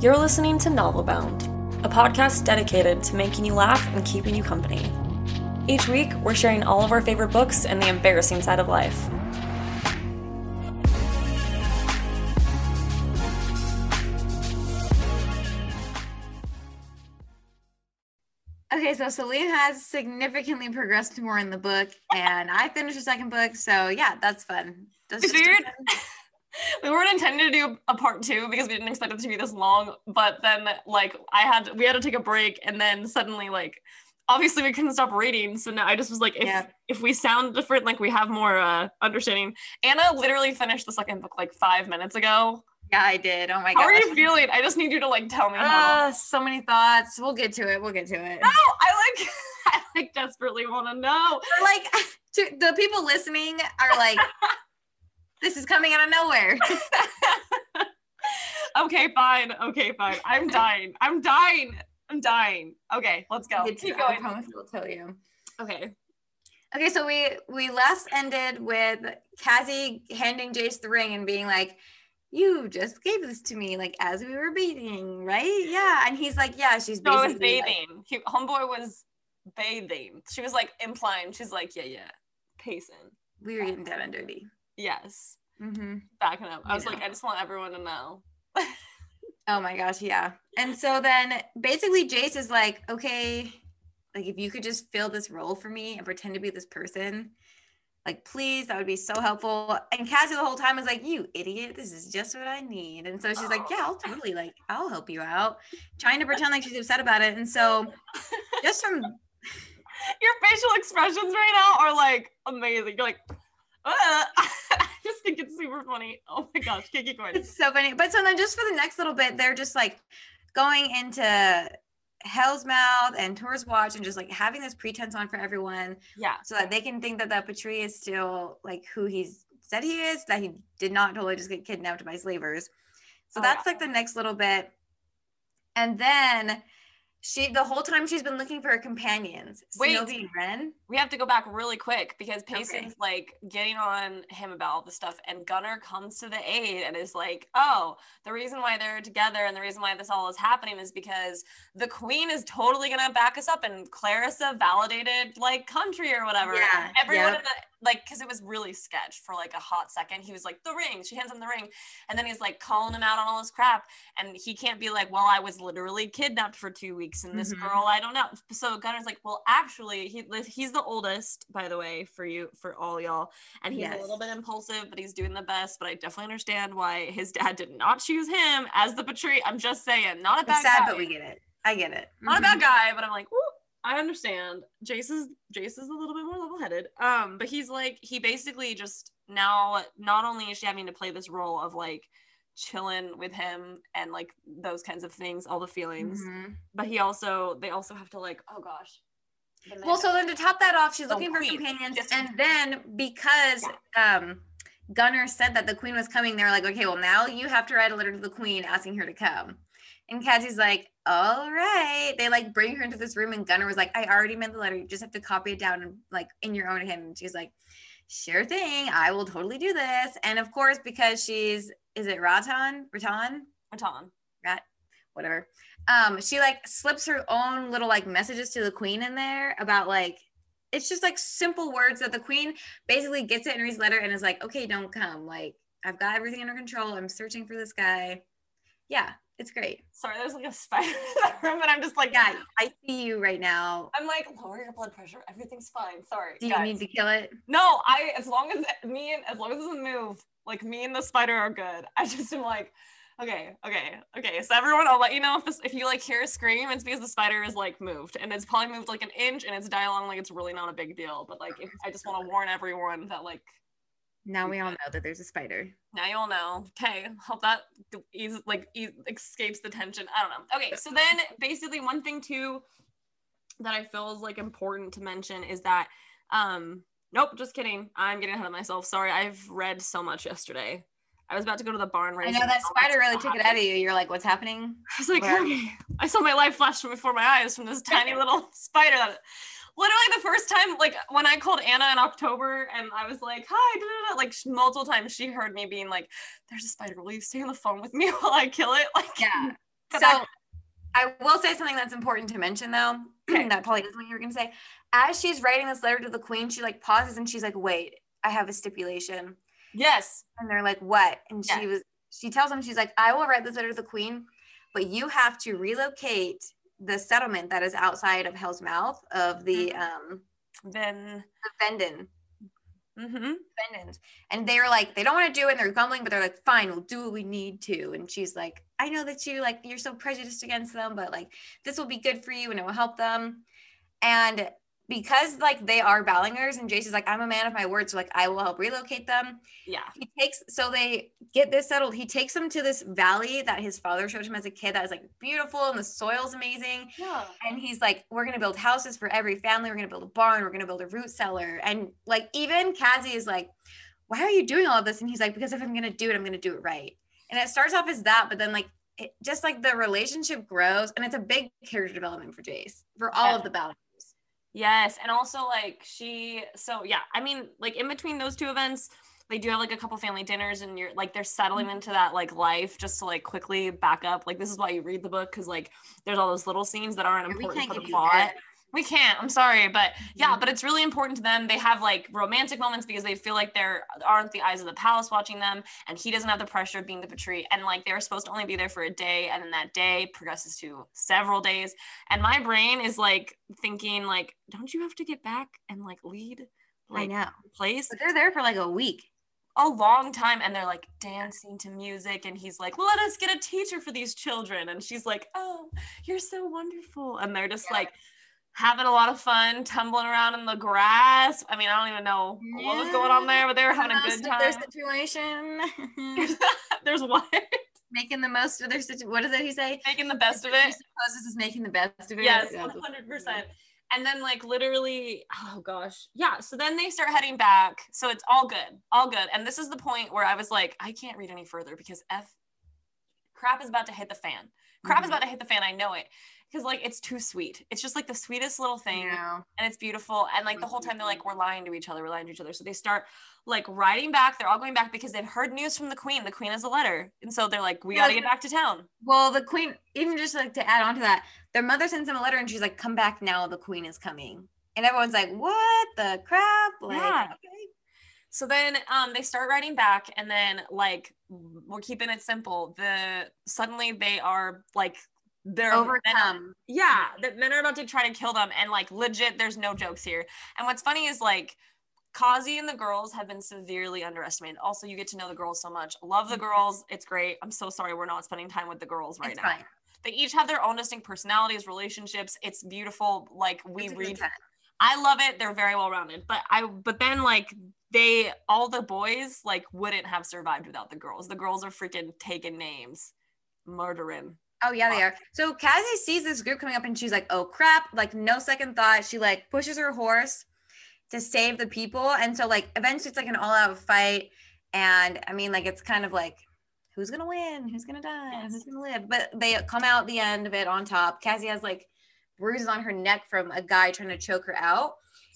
You're listening to Novelbound, a podcast dedicated to making you laugh and keeping you company. Each week, we're sharing all of our favorite books and the embarrassing side of life. Okay, so Celine has significantly progressed more in the book, and I finished the second book. So yeah, that's fun. That's just weird. we weren't intending to do a part two because we didn't expect it to be this long. But then, like, I had we had to take a break, and then suddenly, like, obviously we couldn't stop reading. So now I just was like, if Yeah. if we sound different, like we have more uh understanding. Anna literally finished the second book like five minutes ago. Yeah, I did. Oh my god. How are you feeling? I just need you to like tell me how. Uh, so many thoughts. We'll get to it. We'll get to it. No, I like I like desperately want to know. Like to, the people listening are like, this is coming out of nowhere. okay, fine. Okay, fine. I'm dying. I'm dying. I'm dying. Okay, let's go. Keep it. I promise we'll tell you. Okay. Okay, so we we last ended with Cassie handing Jace the ring and being like, "You just gave this to me, like as we were bathing, right? Yeah." And he's like, "Yeah." She's No, it was basically like- bathing. He, homeboy was bathing. She was like implying. She's like, yeah, yeah, pacing. we were getting down and dirty. Yes, hmm backing up. I was like. I just want everyone to know. Oh my gosh, yeah. And so then basically Jace is like, "Okay, like if you could just fill this role for me and pretend to be this person." Like, please, that would be so helpful. And Cassie the whole time is like, You idiot, this is just what I need. And so she's like, Yeah, I'll totally like, I'll help you out. Trying to pretend like she's upset about it. And so just from Your facial expressions right now are like amazing. You're like, uh. I just think it's super funny. Oh my gosh, keep going. it's so funny. But so then just for the next little bit, they're just like going into Hell's Mouth and Tor's Watch and just like having this pretense on for everyone Yeah. so that they can think that that Patrei is still like who he's said he is, that he did not totally just get kidnapped by slavers. So Oh, that's yeah. like the next little bit. And then she the whole time she's been looking for her companions, Wait. Snowy and Wren. we have to go back really quick because Okay. Payson's like getting on him about all this stuff, and Gunner comes to the aid and is like, "Oh, the reason why they're together and the reason why this all is happening is because the Queen is totally gonna back us up, and Clarissa validated like country or whatever." Yeah, everyone yep. in the like, because it was really sketched for like a hot second. He was like, "The ring." She hands him the ring, and then he's like calling him out on all his crap, and he can't be like, "Well, I was literally kidnapped for two weeks, and this Mhm. girl, I don't know." So Gunner's like, "Well, actually, he he's the oldest, by the way, for you for all y'all, and he's Yes. a little bit impulsive, but he's doing the best. But I definitely understand why his dad did not choose him as the Patrei. I'm just saying, not a bad It's sad, guy, but we get it. I get it. not a bad guy, but I'm like, Woo, I understand. Jace is Jace is a little bit more level headed. Um, but he's like, he basically just now not only is she having to play this role of like chilling with him and like those kinds of things, all the feelings, Mhm. but he also they also have to like, oh gosh. Well, so then to top that off, she's Oh, looking for queen. companions, Yes. and then because um, Gunner said that the queen was coming, they're like, okay, well now you have to write a letter to the queen asking her to come. And Cassie's like, all right. They like bring her into this room, and Gunner was like, I already meant the letter. You just have to copy it down and like in your own hand. And she's like, sure thing. I will totally do this. And of course, because she's is it Ratan? Ratan? Raton. rat whatever um she like slips her own little like messages to the queen in there about like it's just like simple words that the queen basically gets it and reads the letter and is like okay don't come like i've got everything under control i'm searching for this guy yeah it's great Sorry, there's like a spider in the room, and I'm just like, yeah i see you right now I'm like, lower your blood pressure. Everything's fine. Sorry. do you guys. need to kill it No, I as long as me and as long as it doesn't move, like me and the spider are good. I just am like, okay, okay, okay. So everyone, I'll let you know if this if you like hear a scream, it's because the spider is like moved and it's probably moved like an inch and it's dying along like it's really not a big deal. But like, if, I just want to warn everyone that like now we all know that there's a spider now you all know. Okay, hope that ease like ease, escapes the tension. I don't know. Okay, so then basically one thing too that I feel is like important to mention is that um nope, just kidding. I'm getting ahead of myself. Sorry, I've read so much yesterday. I was about to go to the barn race. i know that spider really took it out of you you're like what's happening I was like, okay. I saw my life flash before my eyes from this tiny little spider that literally the first time, like when I called Anna in October and I was like, hi, da, da, da, like multiple times she heard me being like, there's a spider. Will you stay on the phone with me while I kill it? Like, Yeah. So I- I will say something that's important to mention though. Okay. that probably is what you were gonna say. As she's writing this letter to the queen, she like pauses and she's like, wait, I have a stipulation. yes. And they're like, what? And she was she tells them, she's like, I will write this letter to the queen, but you have to relocate the settlement that is outside of Hell's Mouth of the Mhm. um Then, the Vendan. mm-hmm. Vendans. And they're like, they don't want to do it and they're grumbling, but they're like, fine, we'll do what we need to. And she's like, I know that you like you're so prejudiced against them, but like this will be good for you and it will help them. And because like they are Ballengers and Jace is like, I'm a man of my word, so like I will help relocate them. yeah. He takes so they get this settled. He takes them to this valley that his father showed him as a kid that is like beautiful and the soil's amazing. Yeah. And he's like, we're gonna build houses for every family. We're gonna build a barn. We're gonna build a root cellar. And like even Kazi is like, why are you doing all of this? And he's like, because if I'm gonna do it, I'm gonna do it right. And it starts off as that, but then like it, just like the relationship grows, and it's a big character development for Jace for all Yeah. of the battles. Yes, and also like she so yeah, I mean like in between those two events, they do have like a couple family dinners and you're like they're settling into that like life just to like quickly back up. Like this is why you read the book cuz like there's all those little scenes that aren't important for the plot. We can't. I'm sorry, but yeah, Mhm. but it's really important to them. They have like romantic moments because they feel like there aren't the eyes of the palace watching them, and he doesn't have the pressure of being the patrei. And like they're supposed to only be there for a day, and then that day progresses to several days. And my brain is like thinking, like, don't you have to get back and like lead I like know. place But they're there for like a week. a long time and they're like dancing to music and he's like let us get a teacher for these children and she's like oh you're so wonderful and they're just Yeah. like having a lot of fun tumbling around in the grass i mean i don't even know what was going on there but they were having a good time. their situation. there's what making the most of their situation. What does it he say? making the best of it supposes is making the best of it. yes 100% and then like literally oh gosh yeah so then they start heading back so it's all good all good and this is the point where i was like i can't read any further because f crap is about to hit the fan crap is Mhm. about to hit the fan i know it because like it's too sweet it's just like the sweetest little thing Yeah. and it's beautiful and like the whole time they're like we're lying to each other we're lying to each other so they start like riding back they're all going back because they've heard news from the queen the queen has a letter and so they're like we Yeah, gotta like- get back to town Well, the queen, even just like to add on to that, their mother sends them a letter and she's like, "Come back now, the queen is coming." And everyone's like, "What the crap?" Like, Yeah. okay. So then um, they start writing back, and then like we're keeping it simple. The suddenly they are like they're men are- overcome. yeah, the men are about to try to kill them, and like legit, there's no jokes here. And what's funny is like Kazi and the girls have been severely underestimated. Also, you get to know the girls so much. Love the mm-hmm. girls. It's great. I'm so sorry we're not spending time with the girls right It's now. fine. They each have their own distinct personalities, relationships. It's beautiful. Like we It's a good read. I love it. They're very well rounded. But I but then like they all the boys like wouldn't have survived without the girls. The girls are freaking taking names, murdering. Oh yeah, they are. So Cassie sees this group coming up and she's like, "Oh crap!" Like no second thought, she like pushes her horse to save the people. And so like eventually it's like an all-out fight. And I mean, like it's kind of like who's gonna win, who's gonna die, Yes. who's gonna live. But they come out the end of it on top. Cassie has like bruises on her neck from a guy trying to choke her out.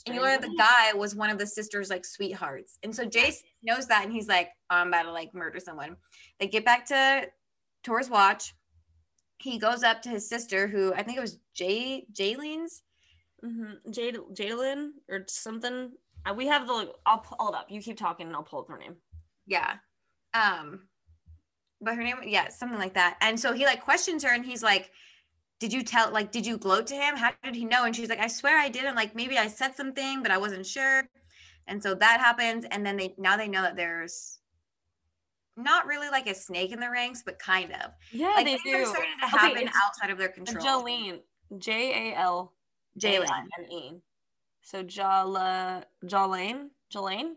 And you learn that the guy was one of the sisters' like sweethearts. And so Jace knows that and he's like, oh, I'm about to like murder someone. They get back to Tor's watch. He goes up to his sister, who I think it was Jay Jalen's. Mm-hmm. Jade or something. Uh, we have the. I'll pull it up. You keep talking, and I'll pull up her name. Yeah. Um, but her name, yeah, something like that. And so he like questions her and he's like, Did you tell like did you gloat to him? How did he know? And she's like, I swear I didn't. Like maybe I said something, but I wasn't sure. And so that happens. And then they now they know that there's not really like a snake in the ranks, but kind of. Yeah, Like they do. starting to Okay, happen it's outside of their control. Jolene, J A L Jalen. and E. So Jala Jolene, Jolene,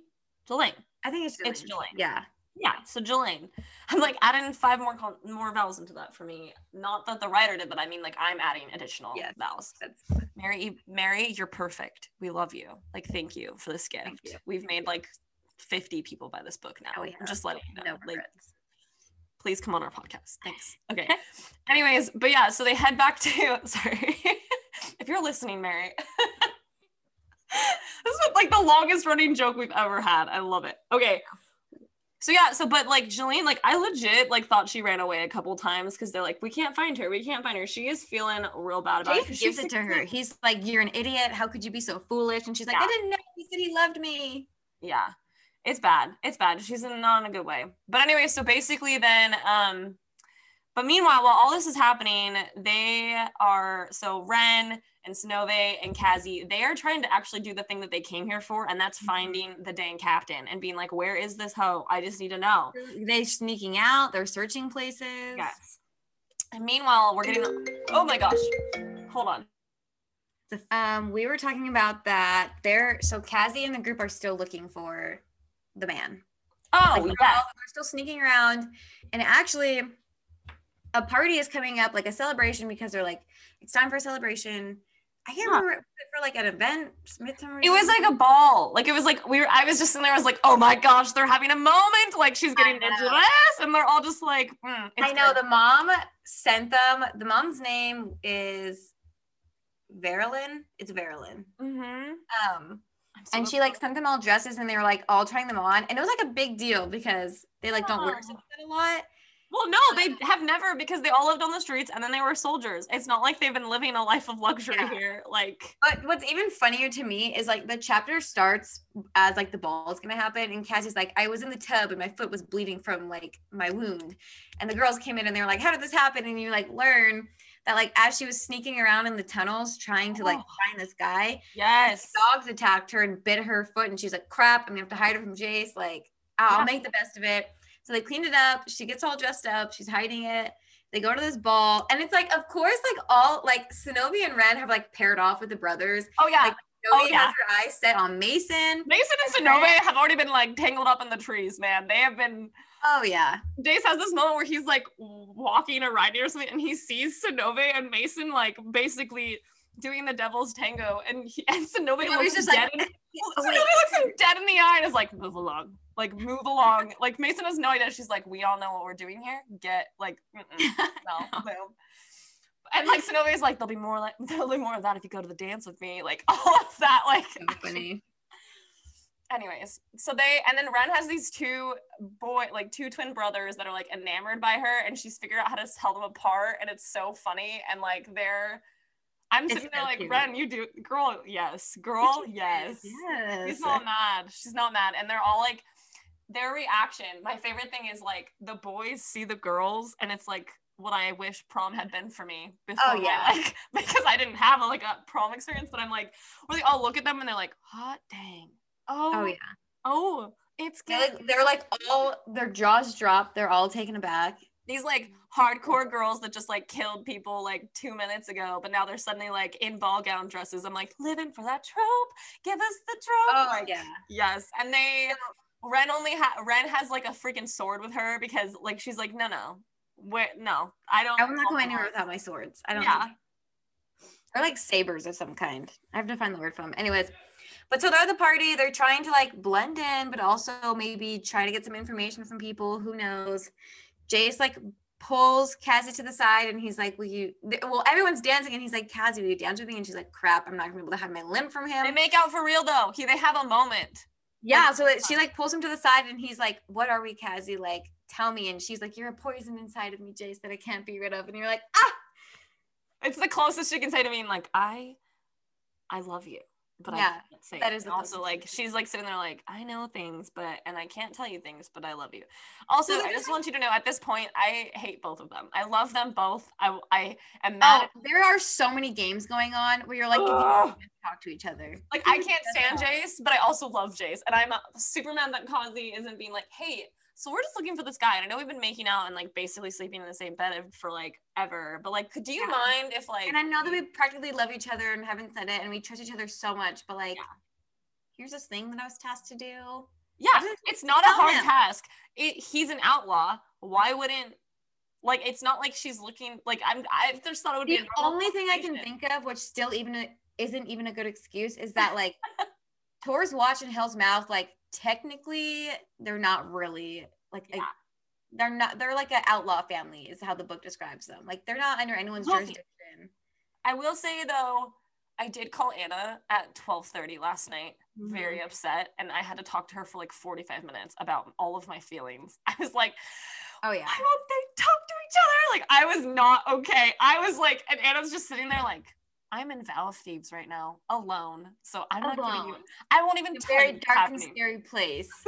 Jolene. I think it's Jalen. It's Jolene. Yeah. Yeah, so Jolene. I'm like adding five more con- more vowels into that for me. Not that the writer did, but I mean like I'm adding additional Yes. vowels. Mary, Mary, you're perfect. We love you. Like, thank you for this gift. We've made like 50 people buy this book now. Oh, we I'm just letting you know. no like, please come on our podcast. Thanks. Okay. Anyways, but yeah, so they head back to sorry. if you're listening, Mary. This is like the longest running joke we've ever had. I love it. Okay. So yeah, so but like Jolene, like I legit like thought she ran away a couple times because they're like, we can't find her, we can't find her. She is feeling real bad about it. Jace gives she's it to her. He's like, "You're an idiot. How could you be so foolish?" And she's like, Yeah. "I didn't know. He said he loved me." yeah it's bad it's bad she's in not in a good way but anyway so basically then um but meanwhile while all this is happening they are so Wren and Synové and Kazi, they are trying to actually do the thing that they came here for, and that's Mhm. finding the dang captain and being like, "Where is this hoe? I just need to know." They're sneaking out. They're searching places. Yes. And meanwhile, we're getting. Oh my gosh! Hold on. Um, we were talking about that. They're so Kazi and the group are still looking for the man. Oh Like, yeah. all- they're still sneaking around, and actually, a party is coming up, like a celebration, because they're like, it's time for a celebration. I can't Huh. remember for like an event, midsummer. It was like a ball. Like it was like we were. I was just sitting there. I was like, "Oh my gosh, they're having a moment!" Like she's getting into this, and they're all just like, mm, I know good. the mom sent them. The mom's name is Vairlyn. It's Vairlyn. Mhm. Um, so and she like sent them all dresses, and they were like all trying them on, and it was like a big deal because they like don't wear a lot. Well, no, they um, have never because they all lived on the streets and then they were soldiers. It's not like they've been living a life of luxury Yeah. here. Like, But what's even funnier to me is like the chapter starts as like the ball is gonna happen, and Cassie's like, I was in the tub and my foot was bleeding from like my wound, and the girls came in and they were like, How did this happen? And you like learn that like as she was sneaking around in the tunnels trying to like Oh. find this guy, yes. dogs attacked her and bit her foot, and she's like, Crap, I'm gonna have to hide her from Jace. Like, I'll, Yeah. make the best of it. So they cleaned it up. She gets all dressed up. She's hiding it. They go to this ball, and it's like, of course, like all like Synové and Wren have like paired off with the brothers. Oh, yeah. Like, Oh, yeah. has her eyes set on Mason. Mason and Synové have already been like tangled up in the trees, man. They have been. Oh yeah. Jace has this moment where he's like walking or riding or something, and he sees Synové and Mason like basically doing the devil's tango, and he, and Synové's looks just dead. like, in, oh, wait. looks him dead in the eye and is like, "Move along, like move along." Like Mason has no idea. She's like, "We all know what we're doing here. Get like, no, no." And like Synové is like, "There'll be more like there'll be more of that if you go to the dance with me." Like all of that, like So funny. Anyways so they and then Wren has these two boy like two twin brothers that are like enamored by her and she's figured out how to tell them apart and it's so funny and like they're i'm It's sitting there so like cute. Wren you do girl yes girl yes Yes. she's not mad she's not mad and they're all like their reaction my favorite thing is like the boys see the girls and it's like what I wish prom had been for me before Oh, yeah. like because I didn't have a, like a prom experience but I'm like where they all look at them and they're like hot dang oh Oh yeah. Oh, it's They're good. like, they're like all their jaws drop. They're all taken aback. These like hardcore girls that just like killed people like two minutes ago, but now they're suddenly like in ball gown dresses. I'm like, living for that trope. Give us the trope. Oh like, yeah. Yes. And they Wren only ha- Wren has like a freaking sword with her because like she's like, no, no. Where no, I don't I'm not going anywhere without my swords. I don't. Yeah. Or like sabers of some kind. I have to find the word for them. Anyways, but so they're at the party. They're trying to like blend in, but also maybe try to get some information from people. Who knows? Jace like pulls Cassie to the side and he's like, Will you? Well, everyone's dancing and he's like, Cassie, will you dance with me? And she's like, Crap, I'm not gonna be able to hide my limb from him. They make out for real though. He they have a moment. Yeah, so it, she like pulls him to the side and he's like, What are we, Cassie? Like, tell me. And she's like, You're a poison inside of me, Jace, that I can't be rid of. And you're like, Ah, It's the closest she can say to me, and like I, I love you, but Yeah, I can't say. that the also like she's like sitting there like I know things, but and I can't tell you things, but I love you. Also, So I just want you to know at this point I hate both of them. I love them both. I I am mad. oh, there are so many games going on where you're like, you can't Ugh. even talk to each other. like I can't stand Jace, but I also love Jace, and I'm super mad that Kazi isn't being like, hey. So we're just looking for this guy, and I know we've been making out and like basically sleeping in the same bed for like ever. But like, could do you Yeah. mind if like? And I know that we practically love each other and haven't said it and we trust each other so much, but like, Yeah. here's this thing that I was tasked to do. Yeah, it's not a hard him? task. It, he's an outlaw. Why wouldn't like it's not like she's looking like I'm I just thought it would be The only thing I can think of, which still even isn't even a good excuse, is that like Tor's Watch and Hell's Mouth, like technically they're not really like a- they're not they're like an outlaw family is how the book describes them. Like they're not under anyone's Well, jurisdiction. I will say though, I did call Anna at 12:30 last night, Mm-hmm. very upset, and I had to talk to her for like 45 minutes about all of my feelings. I was like, Oh yeah. why won't they talk to each other? Like I was not okay. I was like, and Anna's just sitting there like, I'm in Vow of Thieves right now, alone. So I'm not giving you. Alone. I won't even A tell very you dark and scary place.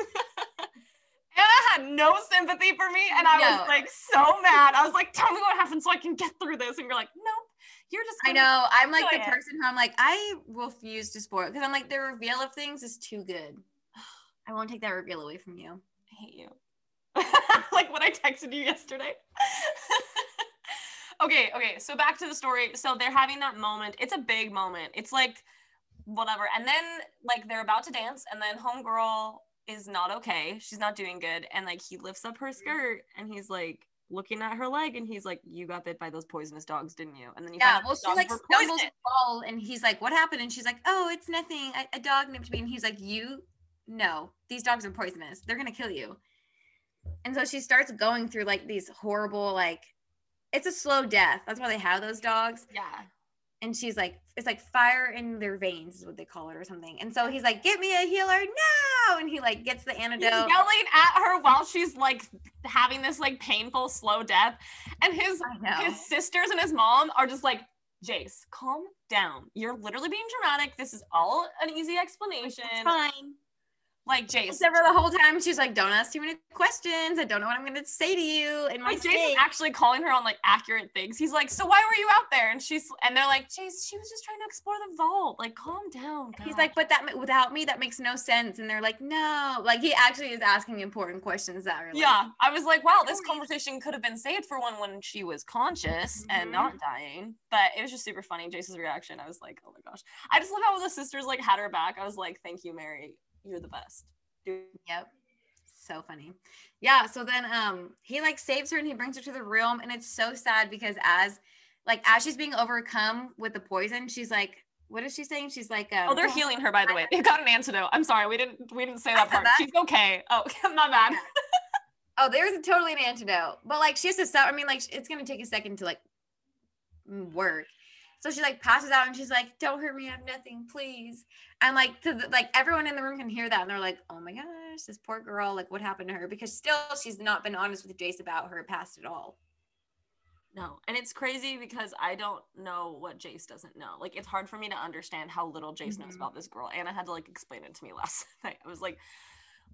Anna had no sympathy for me, and I No. was like so mad. I was like, tell me what happened so I can get through this. And you're like, nope, you're just. I know. I'm like the ahead. person who I'm like, I refuse to spoil because I'm like the reveal of things is too good. I won't take that reveal away from you. I hate you. like when I texted you yesterday. okay, okay. So back to the story. So they're having that moment. It's a big moment. It's like whatever. And then like they're about to dance, and then homegirl is not okay. She's not doing good. And like he lifts up her mm-hmm. skirt and he's like looking at her leg and he's like, You got bit by those poisonous dogs, didn't you? And then you Yeah. Well, she like stumbles and falls, and he's like, "What happened?" And she's like, "Oh, it's nothing. A, a dog nipped me." And he's like, "You, no, these dogs are poisonous. They're gonna kill you." And so she starts going through like these horrible, like, it's a slow death. That's why they have those dogs. Yeah. and she's like it's like fire in their veins is what they call it or something and so he's like get me a healer now and he like gets the He's antidote yelling at her while she's like having this like painful slow death. And his his sisters and his mom are just like, Jace, calm down. You're literally being dramatic. This is all an easy explanation. it's fine Like Jace. except for the whole time she's like don't ask too many questions i don't know what i'm gonna say to you And my Like Jace is actually calling her on like accurate things. He's like, so why were you out there? And she's and they're like, Jace, she was just trying to explore the vault. Like, calm down. he's like but that without me that makes no sense and they're like no like he actually is asking important questions that are like, yeah. I was like, wow, this conversation could have been saved for one when she was conscious and Mhm. not dying. But it was just super funny. Jace's reaction. I was like, oh my gosh. I just love how the sisters like had her back. I was like, thank you, Mary. You're the best. Dude. Yep. So funny. Yeah. So then um he like saves her and he brings her to the room. And it's so sad because as like as she's being overcome with the poison, she's like, what is she saying? She's like, um, Oh, they're healing her, by the way. They got an antidote. I'm sorry, we didn't we didn't say that part. that. She's okay. Oh, my bad. Oh, there's totally an antidote. But like she has to stop. I mean, like it's gonna take a second to like work. So she like passes out and she's like, "Don't hurt me. I have nothing, please." And like to the, like everyone in the room can hear that and they're like, "Oh my gosh, this poor girl. Like, what happened to her?" Because still she's not been honest with Jace about her past at all. No, and it's crazy because I don't know what Jace doesn't know. Like, it's hard for me to understand how little Jace knows Mhm. about this girl. Anna had to like explain it to me last night. I was like,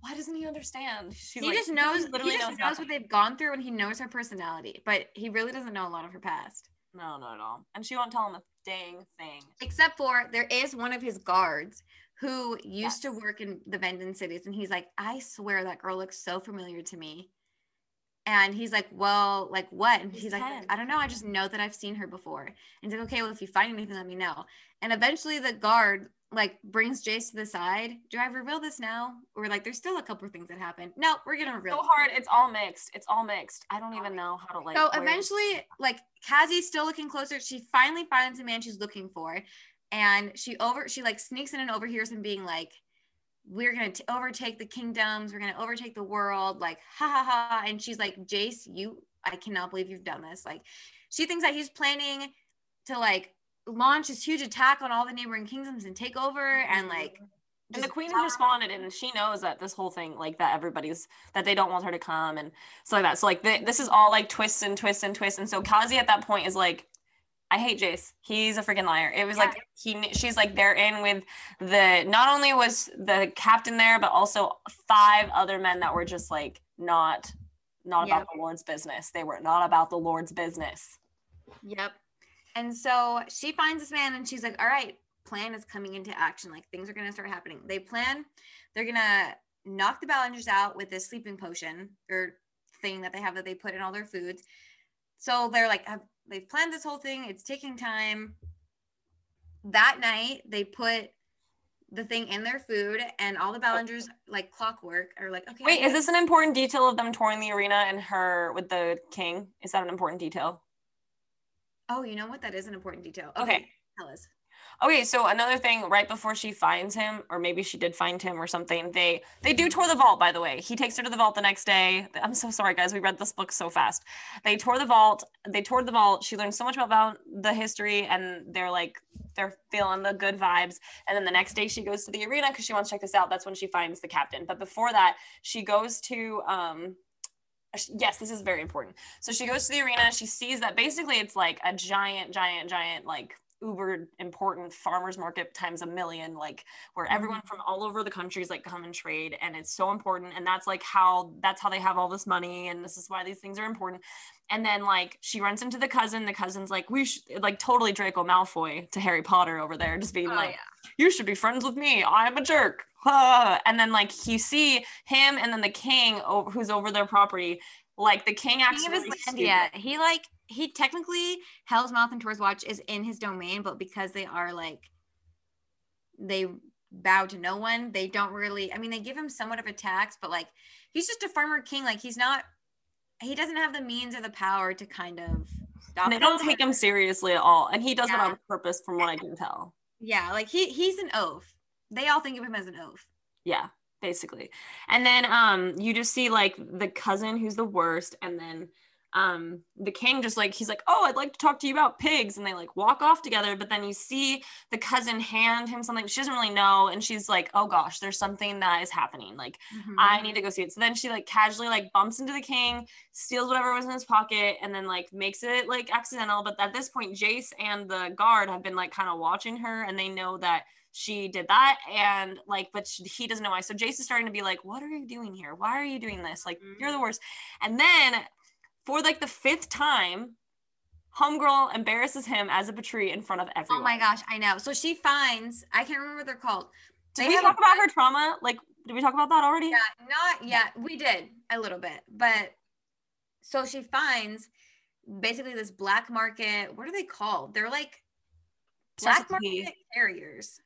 why doesn't he understand? She's he like, just knows. He literally just knows, nothing. what they've gone through and he knows her personality, but he really doesn't know a lot of her past. No, not at all. And she won't tell him a dang thing. Except for there is one of his guards who used to work in the Vendan cities, and he's like, I swear that girl looks so familiar to me. And he's like, Well, like what? And He's he's like, 10. I don't know. I just know that I've seen her before. And he's like, Okay, well, if you find anything, let me know. And eventually the guard like brings Jace to the side. Do I reveal this now? Or like there's still a couple of things that happen. No, we're gonna reveal So hard. It's all mixed. It's all mixed. I don't even know how to like. So eventually, like Kazi's still looking closer. She finally finds the man she's looking for, and she over she like sneaks in and overhears him being like, "We're gonna t- overtake the kingdoms. We're gonna overtake the world." Like, ha ha ha! And she's like, "Jace, you, I cannot believe you've done this." Like, she thinks that he's planning to like launch this huge attack on all the neighboring kingdoms and take over, and like. and the queen responded and she knows that this whole thing like that everybody's that they don't want her to come and so like that so like th- this is all like twists and twists and twists and so kazi at that point is like i hate jace he's a freaking liar it was Yeah. like he she's like they're in with the not only was the captain there but also five other men that were just like not not Yeah. about the lord's business they were not about the lord's business Yep. And so she finds this man and she's like, all right, plan is coming into action. Like things are going to start happening. They plan, they're going to knock the Ballengers out with this sleeping potion or thing that they have that they put in all their foods. So they're like, have, they've planned this whole thing. It's taking time. That night, they put the thing in their food and all the Ballengers, like clockwork, are like, okay. wait is this an important detail of them touring the arena and her with the king is that an important detail Oh, you know what? That is an important detail. Okay. Tell us. Okay, so another thing, right before she finds him, or maybe she did find him or something, they they do tour the vault. By the way, he takes her to the vault the next day. I'm so sorry, guys. We read this book so fast. They tour the vault. They toured the vault. She learned so much about the history, and they're like they're feeling the good vibes. And then the next day, she goes to the arena because she wants to check this out. That's when she finds the captain. But before that, she goes to um yes this is very important. So she goes to the arena she sees that basically it's like a giant giant giant like uber important farmers market times a million like where mm-hmm. everyone from all over the countries like come and trade and it's so important and that's like how that's how they have all this money and this is why these things are important. And then like she runs into the cousin the cousin's like we should like totally draco malfoy to harry potter over there just being Oh, like yeah. you should be friends with me. I'm a jerk. And then like you see him and then the king over, who's over their property like the king actually of really Eislandia. He like he technically Hell's Mouth and Tor's Watch is in his domain, but because they are like they bow to no one, they don't really I mean they give him somewhat of a tax, but like he's just a farmer king. Like he's not he doesn't have the means or the power to kind of stop And they don't take him seriously at all and he does it on purpose from what i can tell Yeah, like he he's an oaf. They all think of him as an oaf. yeah basically and then um you just see like the cousin who's the worst and then um the king just like he's like oh i'd like to talk to you about pigs and they like walk off together but then you see the cousin hand him something she doesn't really know and she's like oh gosh there's something that is happening like Mm-hmm. I need to go see it. So then she like casually like bumps into the king, steals whatever was in his pocket, and then like makes it like accidental. But at this point, Jace and the guard have been like kind of watching her, and they know that she did that, and like, but she, he doesn't know why. So Jace is starting to be like, "What are you doing here? Why are you doing this? Like, you're the worst." And then for like the fifth time, Homegirl embarrasses him as a patrei in front of everyone. Oh my gosh, I know. So she finds I can't remember what they're called. Did They we talk about her trauma? Like, did we talk about that already? Yeah, not yet. We did a little bit, but so she finds basically this black market. What are they called? They're like black market carriers.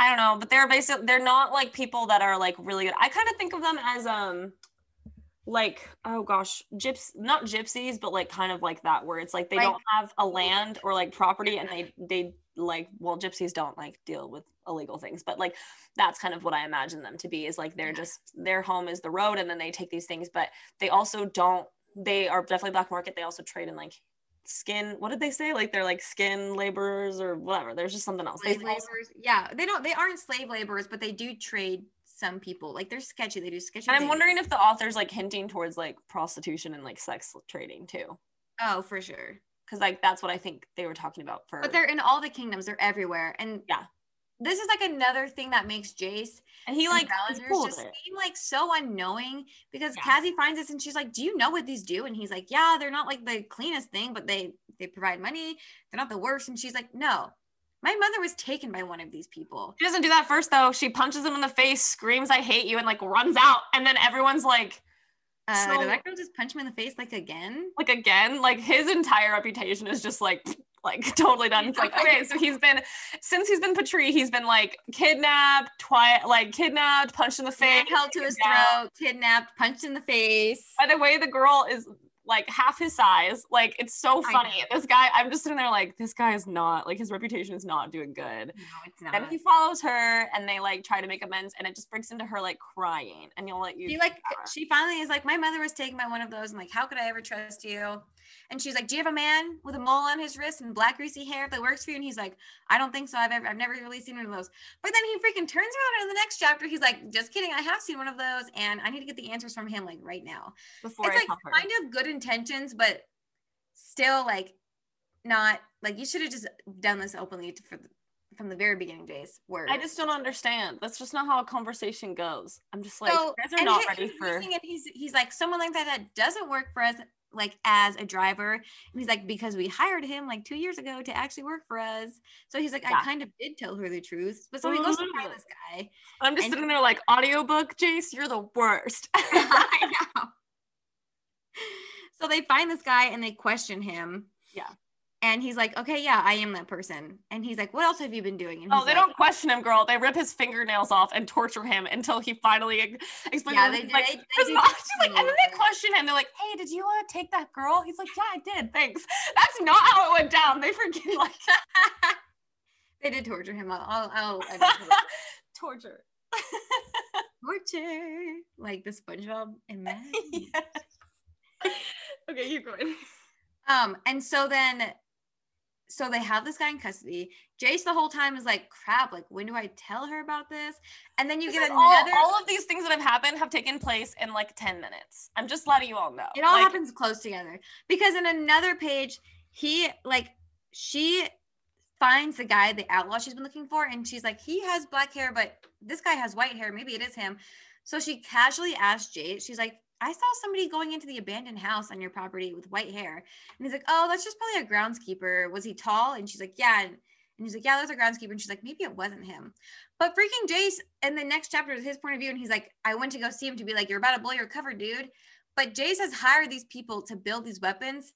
I don't know, but they're basically they're not like people that are like really good. I kind of think of them as um like oh gosh, gyps not gypsies, but like kind of like that where it's like they Like- don't have a land or like property and they they like well gypsies don't like deal with illegal things, but like that's kind of what I imagine them to be is like they're just their home is the road and then they take these things, but they also don't they are definitely black market. They also trade in like skin what did they say like they're like skin laborers or whatever there's just something else they laborers. Yeah, they don't. They aren't slave laborers, but they do trade some people. Like they're sketchy. They do sketchy. And I'm things. wondering if the author's like hinting towards like prostitution and like sex trading too. Oh, for sure. Cause like that's what I think they were talking about for But they're in all the kingdoms. They're everywhere. And Yeah. this is like another thing that makes Jace and he like Valander's cool just seem like so unknowing because Yeah. Cassie finds this and she's like, "Do you know what these do?" And he's like, "Yeah, they're not like the cleanest thing, but they they provide money. They're not the worst." And she's like, "No, my mother was taken by one of these people." She doesn't do that first though. She punches him in the face, screams "I hate you," and like runs out. And then everyone's like, Uh, So- did that girl just punch him in the face like again? like again, like his entire reputation is just like like totally done. It's like okay, so he's been since he's been Patrei, he's been like kidnapped, twi- like kidnapped, punched in the face, held to his throat, kidnapped, punched in the face. By the way, the girl is like half his size. Like it's so funny. This guy, I'm just sitting there like, this guy is not like his reputation is not doing good. No, it's not. Then he follows her and they like try to make amends and it just breaks into her like crying. And you'll let you She like she finally is like, my mother was taken by one of those, and like, how could I ever trust you? And she's like, Do you have a man with a mole on his wrist and black greasy hair that works for you? And he's like, I don't think so. I've ever I've never really seen one of those. But then he freaking turns around in the next chapter. He's like, just kidding, I have seen one of those, and I need to get the answers from him like right now. before it's I like kind of good intentions, but still like not like you should have just done this openly to, for the, from the very beginning, days Word. I just don't understand. That's just not how a conversation goes. I'm just like, so guys are not ready for it, he's he's like someone like that that doesn't work for us like as a driver and he's like because we hired him like two years ago to actually work for us so he's like Yeah. i kind of did tell her the truth but so he goes to find mm-hmm. this guy I'm just sitting there like audiobook, Jace, you're the worst. I know. so they find this guy and they question him Yeah. And he's like okay yeah i am that person and he's like what else have you been doing and Oh, they like, don't question him, girl. They rip his fingernails off and torture him until he finally ex- explains. yeah they, they, like, they mom- question she's like, and then they question him. They're like, "Hey, did you uh, take that girl?" He's like, "Yeah, I did. Thanks." That's not how it went down. They freaking like, They did torture him. I'll, I'll, I'll. Torture. torture, like the SpongeBob and Matt. Yeah. okay, you're going. Um, and so then, so they have this guy in custody. Jace the whole time is like, "Crap! Like, when do I tell her about this?" And then you This get is all, another. all of these things that have happened have taken place in like 10 minutes. I'm just letting you all know. it all Like, happens close together because in another page, he like she finds the guy, the outlaw she's been looking for, and she's like, "He has black hair, but this guy has white hair. Maybe it is him." So she casually asks Jace. She's like. I saw somebody going into the abandoned house on your property with white hair. And he's like, Oh, that's just probably a groundskeeper. Was he tall? And she's like, Yeah. And and he's like, Yeah, there's a groundskeeper. And she's like, Maybe it wasn't him. But freaking Jace in the next chapter is his point of view. And he's like, I went to go see him to be like, You're about to blow your cover, dude. But Jace has hired these people to build these weapons.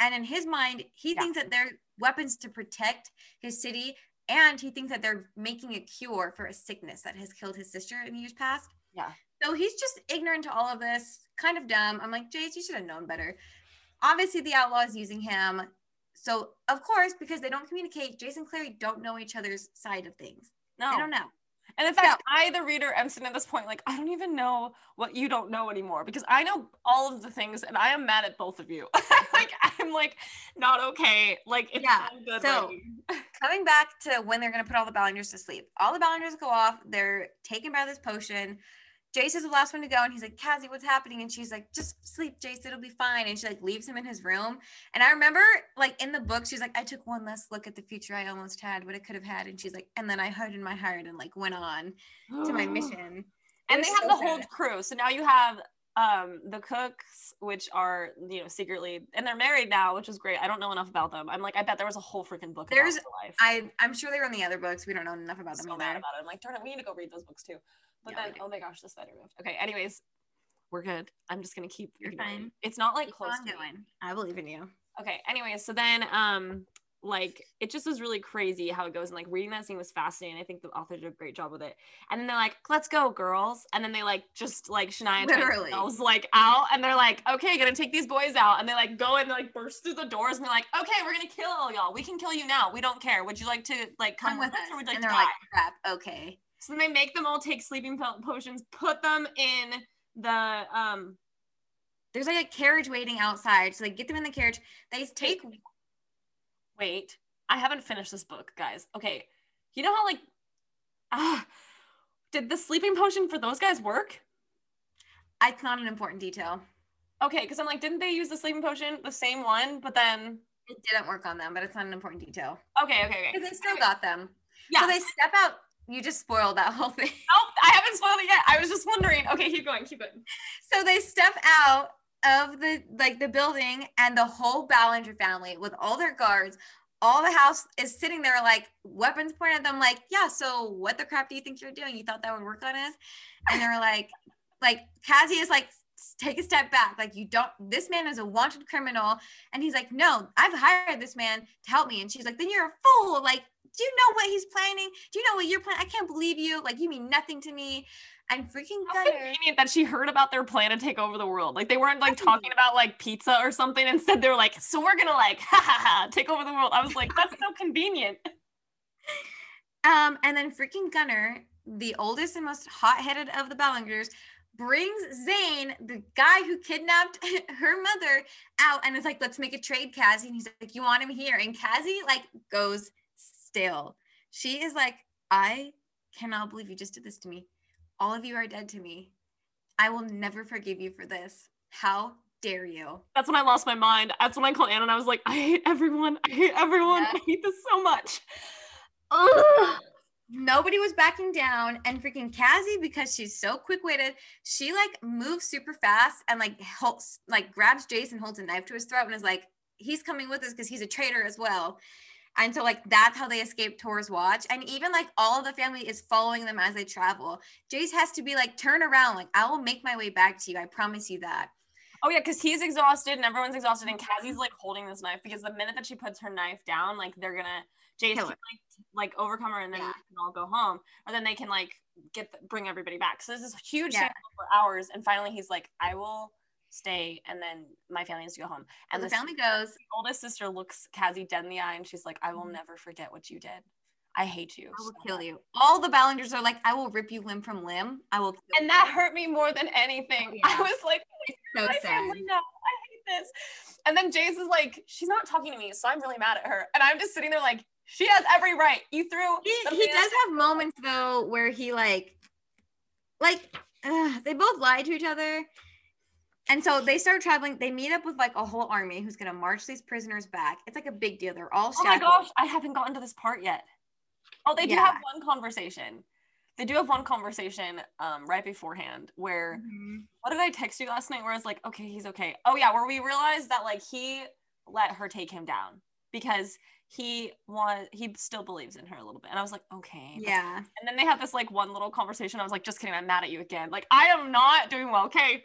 And in his mind, he Yeah. thinks that they're weapons to protect his city. And he thinks that they're making a cure for a sickness that has killed his sister in the years past. Yeah. So he's just ignorant to all of this, kind of dumb. I'm like, Jace, you should have known better. Obviously, the outlaw is using him. So, of course, because they don't communicate, Jason and Clary don't know each other's side of things. no. They don't know. And in fact, I, the reader, am sitting at this point, like, I don't even know what you don't know anymore because I know all of the things and I am mad at both of you. like, I'm like, not okay. Like, it's Yeah, so good. so-. Coming back to when they're going to put all the Ballengers to sleep. All the Ballengers go off. They're taken by this potion. Jace is the last one to go, and he's like, Cassie, what's happening? And she's like, just sleep, Jace, it'll be fine. And she like leaves him in his room. And I remember like in the book, she's like, I took one last look at the future I almost had, what I could have had. And she's like, and then I hardened my heart and like went on to my mission. and they have so the whole sad. crew. So now you have um the cooks, which are you know secretly, and they're married now, which is great. I don't know enough about them. I'm like, I bet there was a whole freaking book. There's-. I I'm sure they were in the other books. We don't know enough about them so mad about it. I'm like, darn it, we need to go read those books too. But Yeah, then, oh my gosh, the spider moved. Okay, anyways, we're good. I'm just gonna keep. You're reading. fine. It's not like Keep close. on to me. I believe in you. Okay. Anyways, so then um like it just was really crazy how it goes and like reading that scene was fascinating. I think the author did a great job with it. And then they're like, let's go, girls. And then they like just like Shania Twain Literally. themselves like out and they're like, okay, gonna take these boys out. And they like go and like burst through the doors and they're like, okay, we're gonna kill all y'all. We can kill you now. We don't care. Would you like to like come, Come with us. or would you like and to they're die? like, crap, okay. So then they make them all take sleeping potions, put them in the um There's like a carriage waiting outside. So they get them in the carriage. They take wait i haven't finished this book guys okay you know how like ah did the sleeping potion for those guys work it's not an important detail. okay because i'm like didn't they use the sleeping potion the same one but then It didn't work on them, but it's not an important detail. okay okay okay Because they still got them. yeah So they step out. You just spoiled that whole thing. nope i haven't spoiled it yet i was just wondering okay keep going keep going So they step out of the like the building and the whole Ballenger family with all their guards, all the house is sitting there like weapons pointed at them, like, yeah, so what the crap do you think you're doing? You thought that would work on us? And they're like, like Cassie is like, take a step back. Like, you don't, this man is a wanted criminal. And he's like, no, I've hired this man to help me. And she's like, then you're a fool. Like, do you know what he's planning? Do you know what you're planning? I can't believe you. Like, you mean nothing to me. And freaking How Gunner. convenient that she heard about their plan to take over the world. Like they weren't like talking about like pizza or something. Instead, they were like, "So we're gonna like, ha ha ha, take over the world." I was like, "That's so convenient." Um, and then freaking Gunner, the oldest and most hot-headed of the Ballengers, brings Zane, the guy who kidnapped her mother, out and is like, let's make a trade, Cassie. And he's like, you want him here? And Cassie like goes still. She is like, I cannot believe you just did this to me. All of you are dead to me. I will never forgive you for this. How dare you? That's when I lost my mind. That's when I called Anna and I was like, I hate everyone. I hate everyone. Yeah. I hate this so much. Ugh. nobody was backing down and freaking Cassie because she's so quick-witted she like moves super fast and like holds like grabs Jason holds a knife to his throat and is like he's coming with us because he's a traitor as well and so like that's how they escape Tor's watch and even like all of the family is following them as they travel Jace has to be like turn around like I will make my way back to you I promise you that Oh yeah, because he's exhausted and everyone's exhausted, and Cassie's like holding this knife because the minute that she puts her knife down, like they're gonna Jace can like, like overcome her, and then Yeah. we can all go home, or then they can like get the, bring everybody back. So this huge Yeah. for hours, and finally he's like, "I will stay," and then my family has to go home. and the the family goes oldest sister looks Cassie dead in the eye, and she's like, "I will Mhm. never forget what you did. I hate you. I will kill you. All the Ballengers are like, I will rip you limb from limb. I will And you. that hurt me more than anything. Yeah. I was like, so my sad. family now. I hate this. And then Jace is like, she's not talking to me, so I'm really mad at her. And I'm just sitting there like, she has every right. You threw. He, he does have moments though where he like, like, they both lie to each other. And so they start traveling. They meet up with like a whole army who's gonna march these prisoners back. It's like a big deal. They're all Oh my gosh, I haven't gotten to this part yet. Oh, they do Yeah. have one conversation. They do have one conversation um, right beforehand where Mhm. what did I text you last night where I was like, okay, he's okay. Oh yeah, where we realized that like he let her take him down because he was he still believes in her a little bit. And I was like, okay. Yeah. And then they had this like one little conversation. I was like, just kidding, I'm mad at you again. Like, I am not doing well. Okay.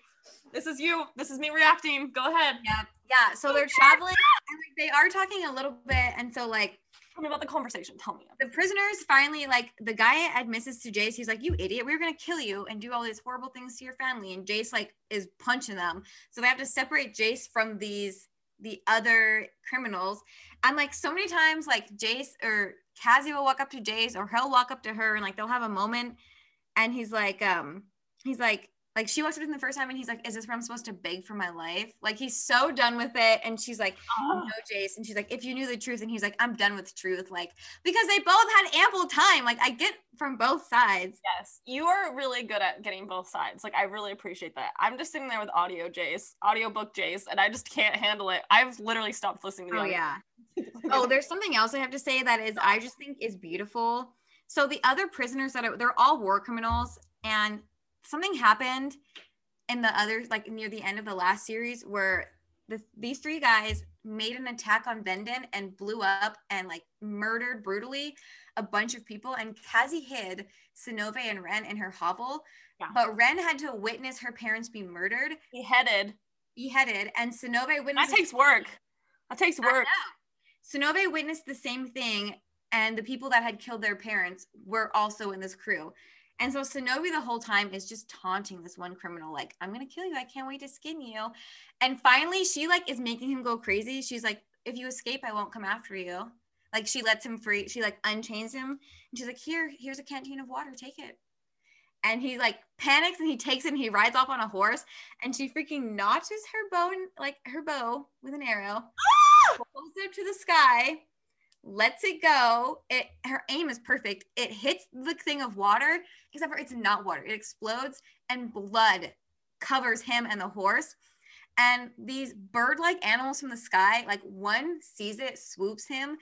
This is you. This is me reacting. Go ahead. Yeah. Yeah. So they're traveling and like they are talking a little bit. And so like Tell me about the conversation. Tell me. the prisoners finally like the guy admits to Jace. He's like, "You idiot! We were gonna kill you and do all these horrible things to your family." And Jace like is punching them, so they have to separate Jace from these the other criminals. And like so many times, like Jace or Cassie will walk up to Jace, or he'll walk up to her, and like they'll have a moment, and he's like, um, he's like. Like she walks up to him the first time and he's like, Is this where I'm supposed to beg for my life? Like he's so done with it. And she's like, Oh, no, ah. Jace. And she's like, if you knew the truth. And he's like, I'm done with truth. Like, because they both had ample time. Like, I get from both sides. yes. You are really good at getting both sides. Like, I really appreciate that. I'm just sitting there with audio Jace, audiobook Jace, and I just can't handle it. I've literally stopped listening to the Oh, yeah. Oh, there's something else I have to say that is, I just think is beautiful. So the other prisoners that are, they're all war criminals. And something happened in the other like near the end of the last series, where the, these three guys made an attack on Vendan and blew up and like murdered brutally a bunch of people. And Kazi hid Synové and Wren in her hovel. Yeah. But Wren had to witness her parents be murdered, beheaded, beheaded, and Synové witnessed. That takes work. That takes work. Synové witnessed the same thing, and the people that had killed their parents were also in this crew. And so Synové the whole time is just taunting this one criminal, like, I'm gonna kill you. I can't wait to skin you. And finally, she like is making him go crazy. She's like, if you escape, I won't come after you. Like she lets him free. She like unchains him, and she's like, here, here's a canteen of water. Take it. And he like panics and he takes it and he rides off on a horse and she freaking notches her bow, like her bow with an arrow pulls it up to the sky, lets it go. It her aim is perfect. It hits the thing of water, except for it's not water. It explodes and blood covers him and the horse. And these bird-like animals from the sky, like one sees it, swoops him,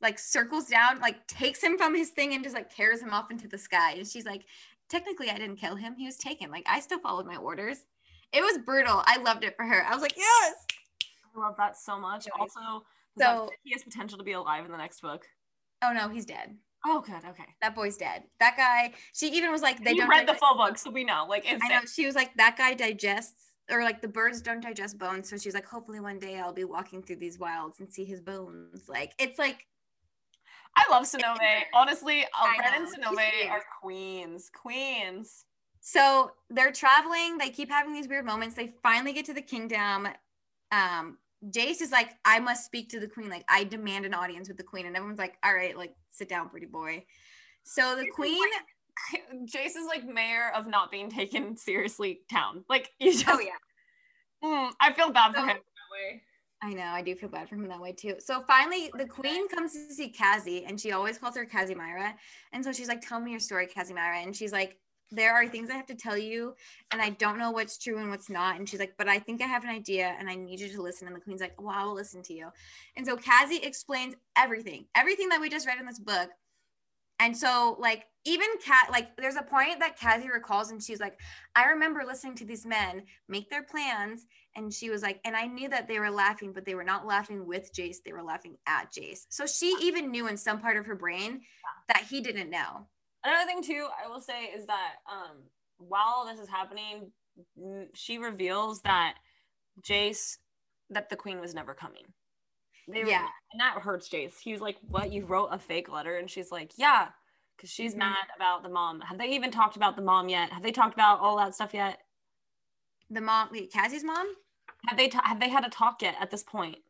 like circles down, like takes him from his thing and just like carries him off into the sky. And she's like, technically I didn't kill him. He was taken. Like I still followed my orders. It was brutal. I loved it for her. I was like, yes. I love that so much. Also, So- he has potential to be alive in the next book. Oh no, he's dead. Oh, good. Okay. that boy's dead. That guy, she even was like, they you don't. read the full book, so we know. Like, I know. She was like, that guy digests, or like the birds don't digest bones. So she's like, hopefully one day I'll be walking through these wilds and see his bones. Like, it's like, I love Synové. Honestly, uh, Wren and Synové are queens. Queens. so they're traveling. They keep having these weird moments. They finally get to the kingdom. Um, Jace is like, I must speak to the queen. Like, I demand an audience with the queen. And everyone's like, all right, like, sit down, pretty boy. So the queen, Jace is like mayor of not being taken seriously town. Like, you just. oh yeah. Mm, I feel bad for him that way. I know, I do feel bad for him that way too. So finally, the queen comes to see Kazi, and she always calls her Kazimira. And so she's like, "Tell me your story, Kazimira." And she's like, "There are things I have to tell you, and I don't know what's true and what's not." And she's like, "But I think I have an idea, and I need you to listen." And the queen's like, "Well, I will listen to you." And so Kazi explains everything, everything that we just read in this book. And so, like, even Cat, like, there's a point that Kazi recalls, and she's like, I remember listening to these men make their plans and she was like, and I knew that they were laughing, but they were not laughing with Jace. They were laughing at Jace. So she even knew in some part of her brain that he didn't know. Another thing too, I will say is that um, while this is happening, mm, she reveals that Jace, that the queen was never coming. They were- Yeah. and that hurts Jace. He was like, "What? You wrote a fake letter?" And she's like, "Yeah," because she's Mhm. mad about the mom. Have they even talked about the mom yet? Have they talked about all that stuff yet? The mom, wait, Kazi's mom? Have they ta- have they had a talk yet at this point?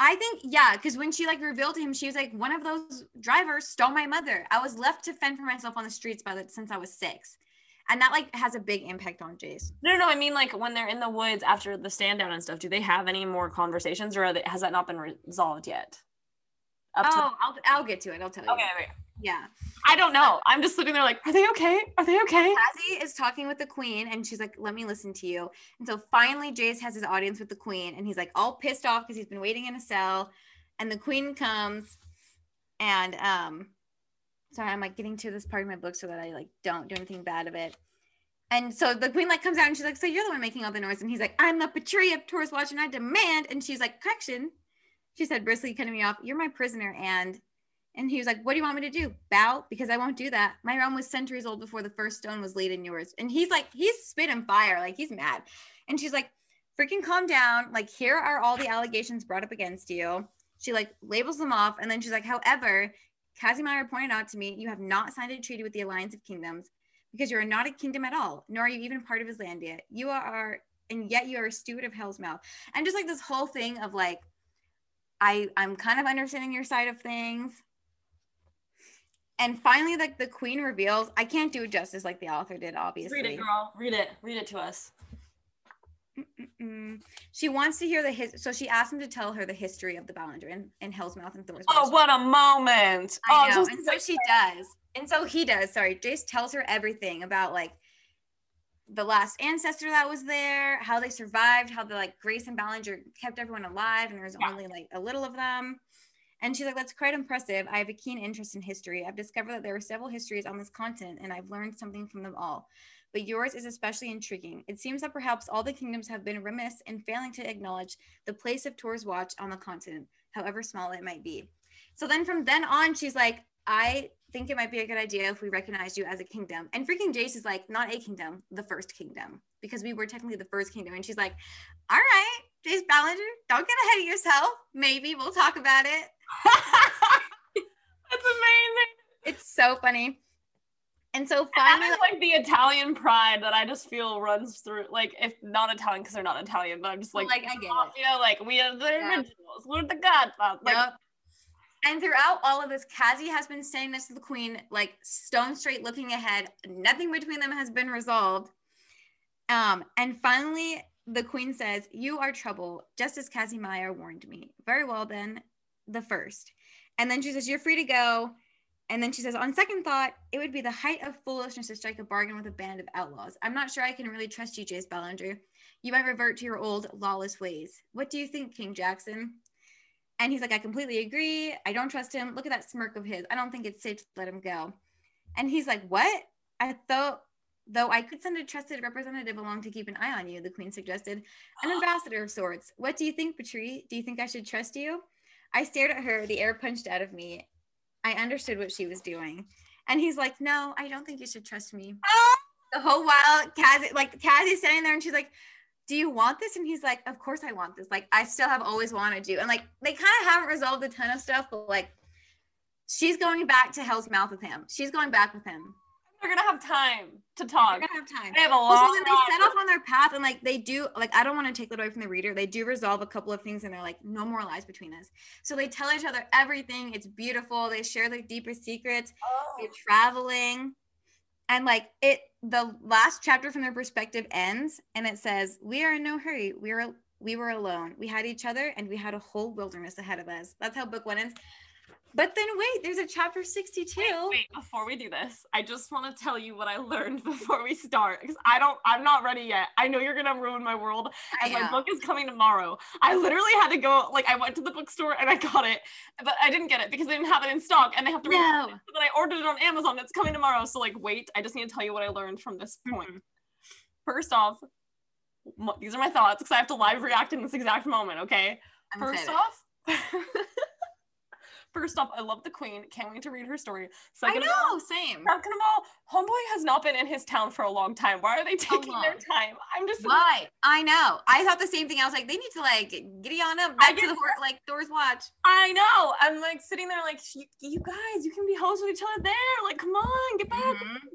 I think yeah, because when she like revealed to him, she was like, one of those drivers stole my mother. I was left to fend for myself on the streets by the since I was six, and that like has a big impact on Jace. No, no, I mean like when they're in the woods after the stand down and stuff. Do they have any more conversations, or they, has that not been resolved yet? Up oh, I'll I'll get to it. I'll tell you. Okay, wait. Yeah. I don't know. I'm just sitting there like, are they okay? Are they okay? Cassie is talking with the queen and she's like, let me listen to you. And so finally, Jace has his audience with the queen and he's like all pissed off because he's been waiting in a cell. And the queen comes and, um, sorry, I'm like getting to this part of my book so that I like don't do anything bad of it. And so the queen like comes out and she's like, so you're the one making all the noise. And he's like, I'm the Patrei of Tor's Watch and I demand. And she's like, correction. She said, briskly cutting me off, you're my prisoner and and he was like, What do you want me to do? Bow? Because I won't do that. My realm was centuries old before the first stone was laid in yours. And he's like, He's spitting fire. Like, he's mad. And she's like, Freaking calm down. Like, here are all the allegations brought up against you. She like labels them off. And then she's like, However, Casimir pointed out to me, you have not signed a treaty with the Alliance of Kingdoms because you are not a kingdom at all, nor are you even part of his land yet. You are, and yet you are a steward of Hell's Mouth. And just like this whole thing of like, I, I'm kind of understanding your side of things and finally like the queen reveals i can't do it justice like the author did obviously read it girl read it read it to us Mm-mm. She wants to hear the his, so she asked him to tell her the history of the Ballenger in, in Hell's Mouth and Tor's. Oh, what a moment! I oh, know. and so she does, and so he does. Sorry, Jace tells her everything about like the last ancestor that was there, how they survived, how the like Greyson Ballenger kept everyone alive, and there's yeah. only like a little of them. And she's like, that's quite impressive. I have a keen interest in history. I've discovered that there are several histories on this continent, and I've learned something from them all. But yours is especially intriguing. It seems that perhaps all the kingdoms have been remiss in failing to acknowledge the place of Tor's watch on the continent, however small it might be. So then from then on, she's like, I think it might be a good idea if we recognize you as a kingdom. And freaking Jace is like, not a kingdom, the first kingdom, because we were technically the first kingdom. And she's like, all right, Jace Ballenger, don't get ahead of yourself. Maybe we'll talk about it. That's amazing. It's so funny. And so finally, and like the Italian pride that I just feel runs through, like if not Italian because they're not Italian, but I'm just like, like I get it. You know, like we are the yeah. originals. We're the Godfather. Like, yep. And throughout all of this, Cassie has been saying this to the queen, like stone straight looking ahead. Nothing between them has been resolved. Um, and finally, the queen says, You are trouble, just as Casimir warned me. Very well, then, the first. And then she says, You're free to go. And then she says, On second thought, it would be the height of foolishness to strike a bargain with a band of outlaws. I'm not sure I can really trust you, Jace Ballenger. You might revert to your old lawless ways. What do you think, King Jaxon? And he's like, I completely agree. I don't trust him. Look at that smirk of his. I don't think it's safe to let him go. And he's like, What? I thought Though I could send a trusted representative along to keep an eye on you, the queen suggested. An ambassador of sorts. What do you think, Patrei? Do you think I should trust you? I stared at her, the air punched out of me. I understood what she was doing. And he's like, No, I don't think you should trust me. the whole while, Kaz, like Kaz is sitting there and she's like, Do you want this? And he's like, Of course I want this. Like, I still have always wanted you. And like, they kind of haven't resolved a ton of stuff, but like, she's going back to Hell's Mouth with him. She's going back with him they're gonna have time to talk. They're gonna have time. They have a lot. Also, then they set off on their path, and like they do, like I don't want to take that away from the reader. They do resolve a couple of things, and they're like, no more lies between us. So they tell each other everything. It's beautiful. They share their deepest secrets. Oh. They're traveling, and like it. The last chapter from their perspective ends, and it says, "We are in no hurry. We are." We were alone. We had each other and we had a whole wilderness ahead of us. That's how book one ends. But then wait, there's a chapter 62. Wait, wait, before we do this, I just want to tell you what I learned before we start. Because I don't, I'm not ready yet. I know you're gonna ruin my world. And my book is coming tomorrow. I literally had to go, like, I went to the bookstore and I got it, but I didn't get it because they didn't have it in stock and they have to no. it. But I ordered it on Amazon. It's coming tomorrow. So like wait, I just need to tell you what I learned from this point. Mm-hmm. First off, these are my thoughts because I have to live react in this exact moment, okay? I'm First off, First off, I love the queen. Can't wait to read her story. Second I know, all, same. Second of all, Homeboy has not been in his town for a long time. Why are they taking their time? I'm just why I know. I thought the same thing. I was like, they need to like giddy on up back to the like Tor's watch. I know. I'm like sitting there like, you, you guys, you can be hosts with each other there. Like, come on, get back. Mm-hmm.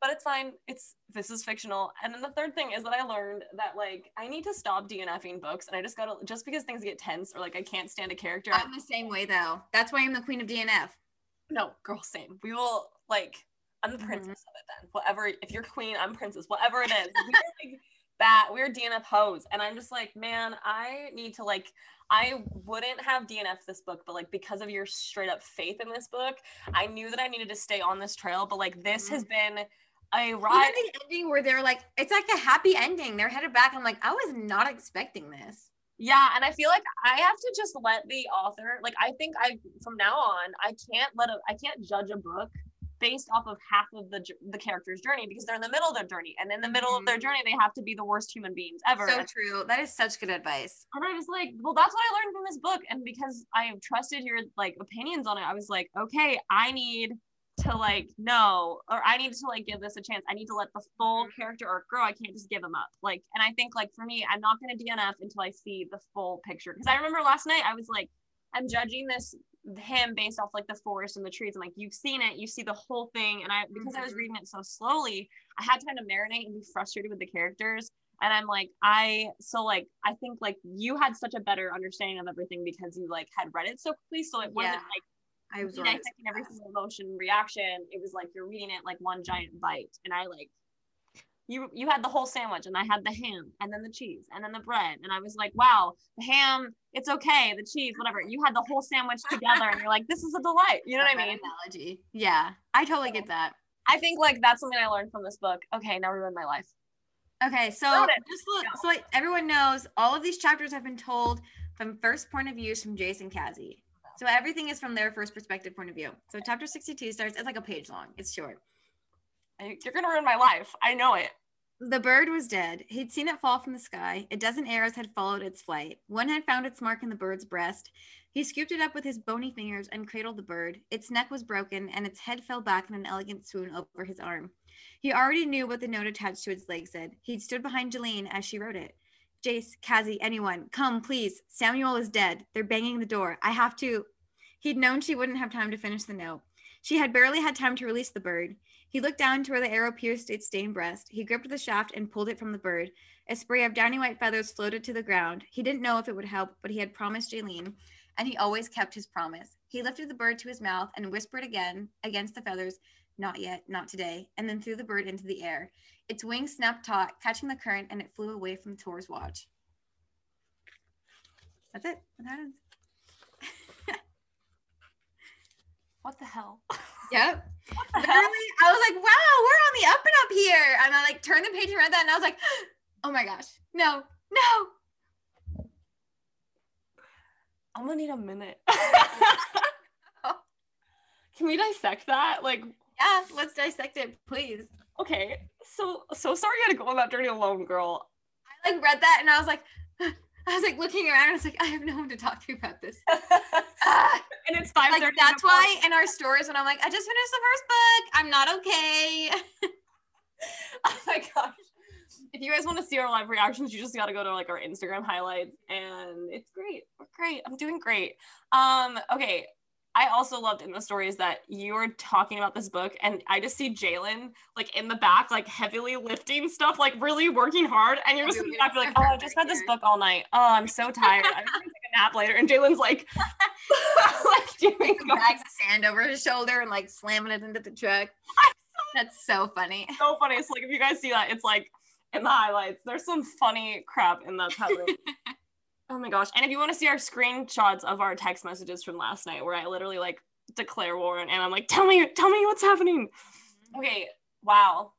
But it's fine. It's this is fictional. And then the third thing is that I learned that like I need to stop DNFing books, and I just gotta just because things get tense or like I can't stand a character. I'm the same way though. That's why I'm the queen of DNF. no, girl, same. We will like I'm the princess mm-hmm. of it then. Whatever. If you're queen, I'm princess. Whatever it is. We're like that. We're DNF hoes, and I'm just like, man, I need to like. I wouldn't have DNF this book, but like because of your straight up faith in this book, I knew that I needed to stay on this trail. But like this mm-hmm. has been a ride. the ending where they're like, it's like a happy ending. They're headed back. I'm like, I was not expecting this. Yeah, and I feel like I have to just let the author like I think I from now on I can't let a I can't judge a book based off of half of the the character's journey because they're in the middle of their journey and in the middle of mm-hmm. their journey they have to be the worst human beings ever. So true. That is such good advice. and I was like, well, that's what I learned from this book. And because I have trusted your like opinions on it, I was like, okay, I need to like know, or I need to like give this a chance. I need to let the full mm-hmm. character arc grow. I can't just give him up. Like, and I think like for me, I'm not gonna DNF until I see the full picture. Because I remember last night I was like, I'm judging this him based off like the forest and the trees. I'm like, you've seen it, you see the whole thing. And I because I was mm-hmm. reading it so slowly, I had time to marinate and be frustrated with the characters and i'm like i so like i think like you had such a better understanding of everything because you like had read it so quickly so it wasn't Yeah. like I was dissecting every single emotion reaction? It was like you're reading it like one giant bite. And i like you you had the whole sandwich and i had the ham and then the cheese and then the bread. And i was like wow the ham it's okay. The cheese whatever. You had the whole sandwich together and you're like this is a delight. You know what i mean? Analogy. Yeah, I totally get that. i think like that's something i learned from this book. Okay now ruin my life. Okay, so just look, so like everyone knows, all of these chapters have been told from first point of views from Jason Cassie. So everything is from their first perspective point of view. So chapter 62 starts, it's like a page long. It's short. You're gonna ruin my life i know it The bird was dead. He'd seen it fall from the sky. A dozen arrows had followed its flight. One had found its mark in the bird's breast. He scooped it up with his bony fingers and cradled the bird. Its neck was broken, and its head fell back in an elegant swoon over his arm. He already knew what the note attached to its leg said. He'd stood behind Jalaine as she wrote it. Jace, Kazi, anyone, come, please. Samuel is dead. They're banging the door. I have to. He'd known she wouldn't have time to finish the note. She had barely had time to release the bird. He looked down to where the arrow pierced its stained breast. He gripped the shaft and pulled it from the bird. A spray of downy white feathers floated to the ground. He didn't know if it would help, but he had promised Jalaine, and he always kept his promise. He lifted the bird to his mouth and whispered again against the feathers, Not yet, not today, and then threw the bird into the air. Its wings snapped taut, catching the current, and it flew away from Tor's watch. That's it. That happens. what the hell Yep. the Literally, hell I was like, wow, we're on the up and up here. And I like turned the page and read that, and I was like, oh my gosh, no, no. I'm gonna need a minute. Can we dissect that? Like, Yeah, let's dissect it, please. okay, so so sorry you had to go on that journey alone, girl. I like read that, and I was like, I was like looking around, and I was like, I have no one to talk to about this. Ah, and it's five like that's why in our stories, when I'm like, I just finished the first book, I'm not okay. oh my gosh. If you guys want to see our live reactions, you just got to go to like our Instagram highlights, and it's great. We're great. I'm doing great. Um, okay. I also loved in the stories that you were talking about this book, and I just see Jalen like in the back, like heavily lifting stuff, like really working hard, and you're just in the back, like, oh, I just read this book all night. Oh, I'm so tired. I'm gonna take a nap later. And Jalen's like, like doing Bags of sand over his shoulder and like slamming it into the truck. That's so funny. so funny. So like if you guys see that, it's like in the highlights. There's some funny crap in that. oh my gosh. And if you want to see our screenshots of our text messages from last night where I literally like declare war and I'm like, tell me, tell me what's happening. Mm-hmm. Okay. Wow.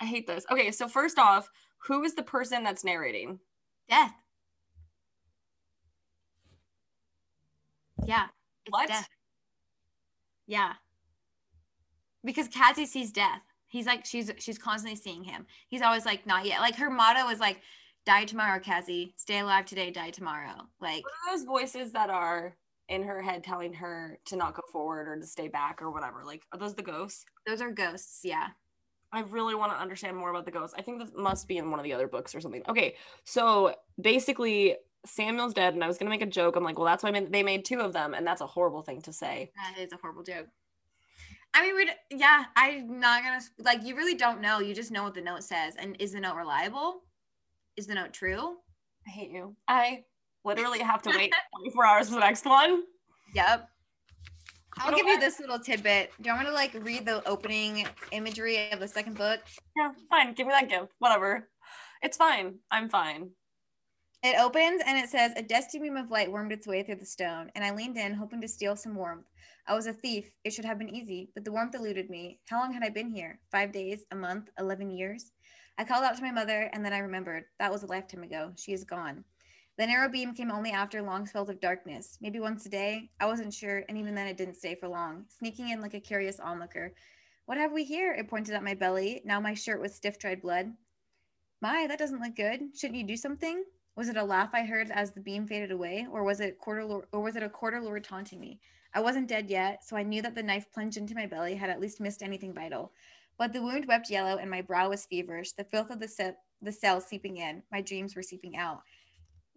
I hate this. Okay, so first off, who is the person that's narrating? Death. Yeah. It's What? death. Yeah. Because Cassie sees death. He's like, she's she's constantly seeing him. He's always like, not yet. Like her motto is like, die tomorrow, Cassie. Stay alive today, die tomorrow. Like, What are those voices that are in her head telling her to not go forward or to stay back or whatever? Like, are those the ghosts? those are ghosts. Yeah. I really want to understand more about the ghosts. I think this must be in one of the other books or something. Okay, so basically, Samuel's dead, and I was gonna make a joke. I'm like, well, that's why they made two of them, and that's a horrible thing to say. That is a horrible joke. I mean, we yeah, I'm not gonna like. You really don't know. You just know what the note says. And is the note reliable? Is the note true? I hate you. I literally have to wait 24 hours for the next one. Yep. I'll give you this little tidbit. Do you want me to like read the opening imagery of the second book? Yeah, fine. Give me that gift. Whatever. It's fine. I'm fine. It opens and it says, A dusty beam of light wormed its way through the stone, and I leaned in, hoping to steal some warmth. I was a thief. It should have been easy, but the warmth eluded me. How long had I been here? Five days, a month, 11 years? I called out to my mother, and then I remembered. That was a lifetime ago. She is gone. The narrow beam came only after long spells of darkness, maybe once a day. I wasn't sure, and even then it didn't stay for long, sneaking in like a curious onlooker. What have we here? It pointed at my belly. Now my shirt was stiff dried blood. My, that doesn't look good. Shouldn't you do something? Was it a laugh I heard as the beam faded away, or was it quarter or was it a quarter lord taunting me? I wasn't dead yet, so I knew that the knife plunged into my belly had at least missed anything vital. But the wound wept yellow, and my brow was feverish. The filth of the ce- the cell seeping in. My dreams were seeping out.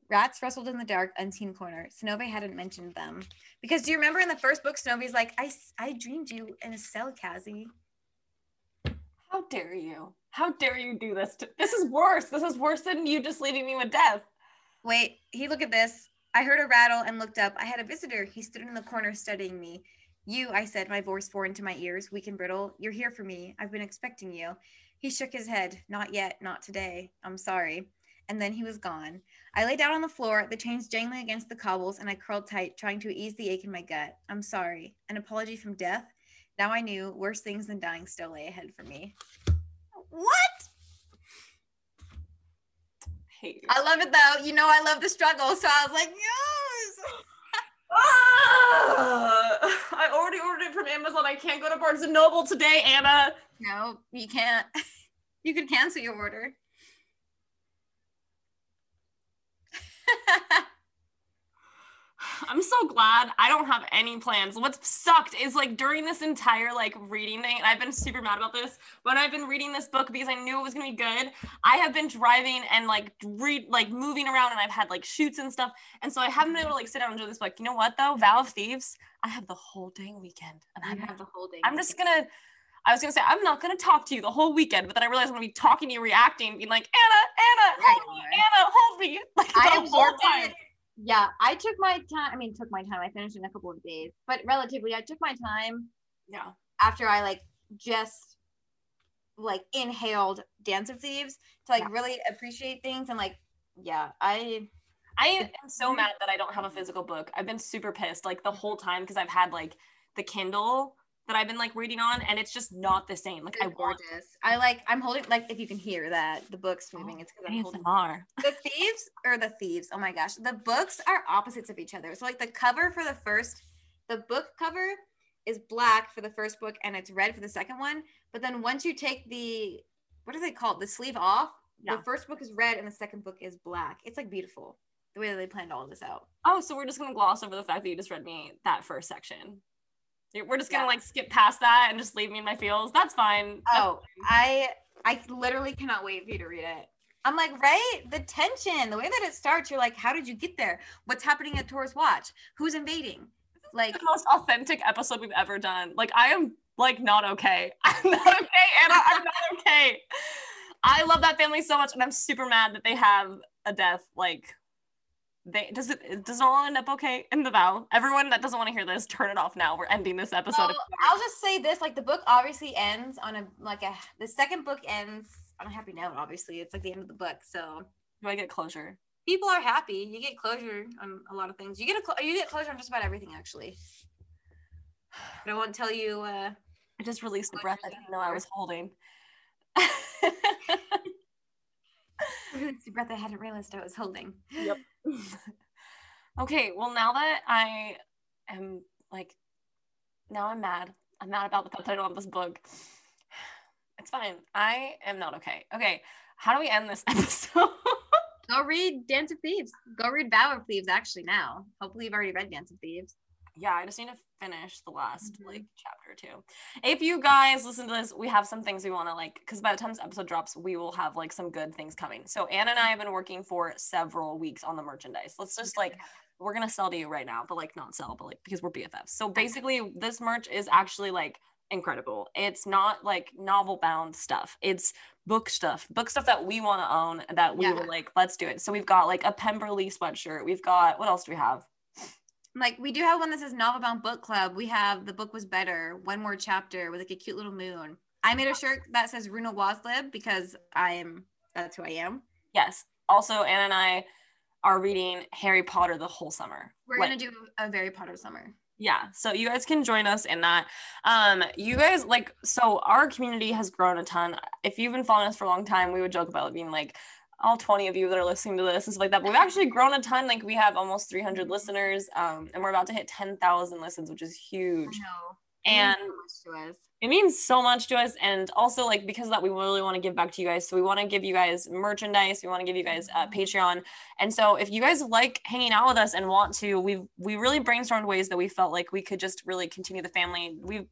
Rats rustled in the dark, unseen corner. Synové hadn't mentioned them because do you remember in the first book, Synové's like, "I I dreamed you in a cell, Cassie." How dare you? How dare you do this? To- this is worse. This is worse than you just leaving me with death. Wait, he look at this. I heard a rattle and looked up. I had a visitor. He stood in the corner studying me. You, I said, my voice foreign to my ears, weak and brittle. You're here for me. I've been expecting you. He shook his head. Not yet, not today. I'm sorry. And then he was gone. I lay down on the floor, the chains jangling against the cobbles, and I curled tight, trying to ease the ache in my gut. I'm sorry. An apology from death? Now I knew worse things than dying still lay ahead for me. What? Hate. I love it though. You know I love the struggle, so I was like, yes. Ah! I already ordered it from Amazon. I can't go to Barnes and Noble today, Anna. No, you can't. You can cancel your order. I'm so glad I don't have any plans. What's sucked is like during this entire like reading thing, and I've been super mad about this. When I've been reading this book because I knew it was gonna be good, I have been driving and like read like moving around, and I've had like shoots and stuff, and so I haven't been able to like sit down and do this book. You know what though? Vow of Thieves. I have the whole dang weekend, and I have the whole day. I'm just gonna. I was gonna say I'm not gonna talk to you the whole weekend, but then I realized I'm gonna be talking to you, reacting, being like, Anna, Anna, hold me. Anna, hold me, like I the whole absorbed time. it. Yeah, I took my time. I mean, took my time. I finished in a couple of days, but relatively, I took my time Yeah. after I like just like inhaled Dance of Thieves to like Yeah. really appreciate things and like yeah, I I am so mad that I don't have a physical book. I've been super pissed like the whole time because I've had like the Kindle that I've been like reading on, and it's just not the same. Like I they're want gorgeous. I like I'm holding like if you can hear that the book's oh, moving, it's because I'm holding ASMR. the thieves or the thieves oh my gosh the books are opposites of each other so like the cover for the first the book cover is black for the first book and it's red for the second one but then once you take the what are they called the sleeve off Yeah. the first book is red and the second book is black it's like beautiful the way that they planned all of this out Oh, so we're just gonna gloss over the fact that you just read me that first section. We're just gonna Yeah. like skip past that and just leave me in my feels. That's fine. Oh i i literally cannot wait for you to read it i'm like right the tension the way that it starts you're like how did you get there what's happening at Tor's watch who's invading like the most authentic episode we've ever done. Like I am like not okay. I'm not okay, Anna. I'm not okay. I love that family so much, and I'm super mad that they have a death. Like they does it does it all end up okay in the vow? Everyone that doesn't want to hear this, turn it off now. We're ending this episode. Well, I'll just say this: like the book obviously ends on a like a the second book ends on a happy note. Obviously, it's like the end of the book, so Do I get closure? people are happy. You get closure on a lot of things. You get a clo- you get closure on just about everything, actually. But I won't tell you. uh I just released a breath I didn't know I was holding. Released the breath I hadn't realized I was holding. Yep. okay, well now that I am like now I'm mad. I'm mad about the don't have this book. It's fine. I am not okay. Okay, how do we end this episode? Go read Dance of Thieves. Go read Vow of Thieves. Actually, now, hopefully, you've already read Dance of Thieves. Yeah, I just need to finish the last Mhm. like chapter or two. If you guys listen to this, we have some things we want to like because by the time this episode drops, we will have like some good things coming. So Anna and I have been working for several weeks on the merchandise. Let's just like we're gonna sell to you right now, but like not sell, but like because we're BFFs. So basically, this merch is actually like incredible. It's not like novel bound stuff. It's book stuff, book stuff that we want to own that we Yeah. were like, let's do it. So we've got like a Pemberley sweatshirt. We've got what else do we have? Like we do have one that says Novel Bound Book Club. We have The Book Was Better, one more chapter with like a cute little moon. I made a shirt that says Runa Waslib because I'm that's who I am. Yes. Also, Anna and I are reading Harry Potter the whole summer. We're Like, gonna do a very Potter summer. yeah so you guys can join us in that um you guys like so our community has grown a ton if you've been following us for a long time we would joke about it being like all 20 of you that are listening to this and stuff like that but we've actually grown a ton. Like we have almost 300 listeners um and we're about to hit 10,000 listens which is huge. Know. and it means so much to us and also like because of that we really want to give back to you guys. So we want to give you guys merchandise we want to give you guys uh, patreon. And so if you guys like hanging out with us and want to we we really brainstormed ways that we felt like we could just really continue the family. We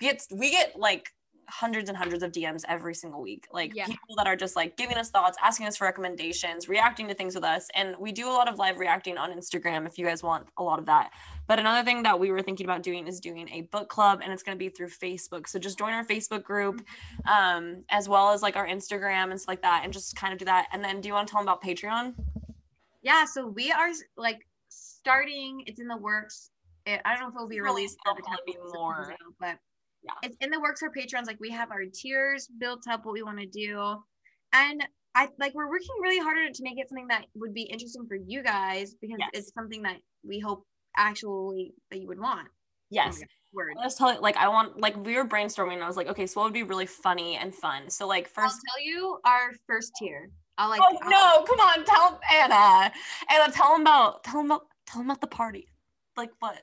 get we get like hundreds and hundreds of DMs every single week. Like Yeah. people that are just like giving us thoughts, asking us for recommendations, reacting to things with us. And we do a lot of live reacting on Instagram if you guys want a lot of that. But another thing that we were thinking about doing is doing a book club and it's going to be through Facebook. So just join our Facebook group um, as well as like our Instagram and stuff like that and just kind of do that. And then do you want to tell them about Patreon? Yeah, so we are like starting. It's in the works. It, I don't know if it will be released by it'll the time probably be more. out, but Yeah. it's in the works for patrons. Like we have our tiers built up, what we want to do, and I like we're working really hard on it to make it something that would be interesting for you guys because Yes. it's something that we hope actually that you would want. Oh yes. Word. Let's tell it like I want like we were brainstorming and I was like, okay, so what would be really funny and fun? So like I'll first tell you our first tier. I'll like. Oh I'll- no, come on, tell Anna. Anna, tell him about tell him about tell him about the party. Like what?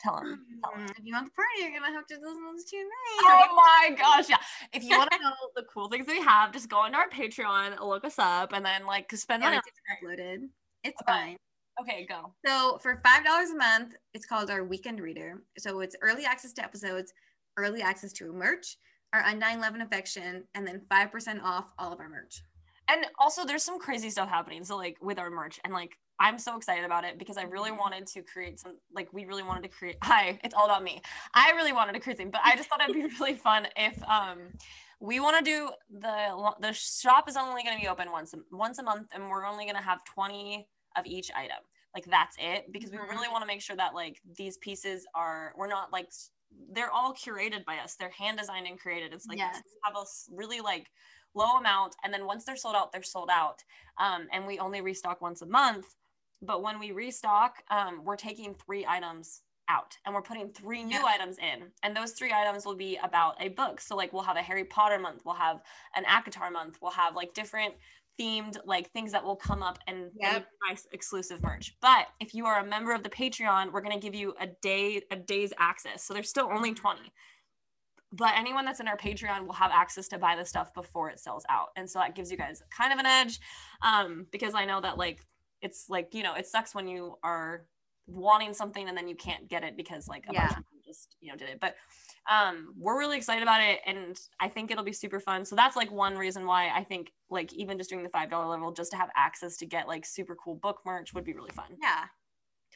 Tell him. Tell him. Mm, If you want the party, you're gonna have to listen to tonight. Oh my gosh, yeah. If you want to know the cool things we have, just go into our Patreon, look us up, and then like spend Yeah, money. it's uploaded. It's Okay. fine. Okay, go. So for five dollars a month, it's called our weekend reader. So it's early access to episodes, early access to merch, our undying love and affection, and then five percent off all of our merch. And also, there's some crazy stuff happening. So like with our merch, and like I'm so excited about it because I really wanted to create some. Like we really wanted to create. Hi, it's all about me. I really wanted to create something, but I just thought it'd be really fun if um we want to do the the shop is only going to be open once a, once a month, and we're only going to have 20 of each item. Like that's it because we really want to make sure that like these pieces are we're not like they're all curated by us. They're hand designed and created. It's like Yes. have a really like low amount and then once they're sold out they're sold out um, and we only restock once a month but when we restock um, we're taking three items out and we're putting three new Yeah. items in. And those three items will be about a book. So like we'll have a harry potter month we'll have an ACOTAR month we'll have like different themed like things that will come up and, Yep. nice exclusive merch. But if you are a member of the patreon we're going to give you a day a day's access. So there's still only 20 but anyone that's in our patreon will have access to buy the stuff before it sells out. And so that gives you guys kind of an edge um because i know that like it's like you know it sucks when you are wanting something and then you can't get it because like a bunch of people just you know did it but um we're really excited about it and i think it'll be super fun so that's like one reason why i think like even just doing the five dollar level just to have access to get like super cool book merch would be really fun Yeah,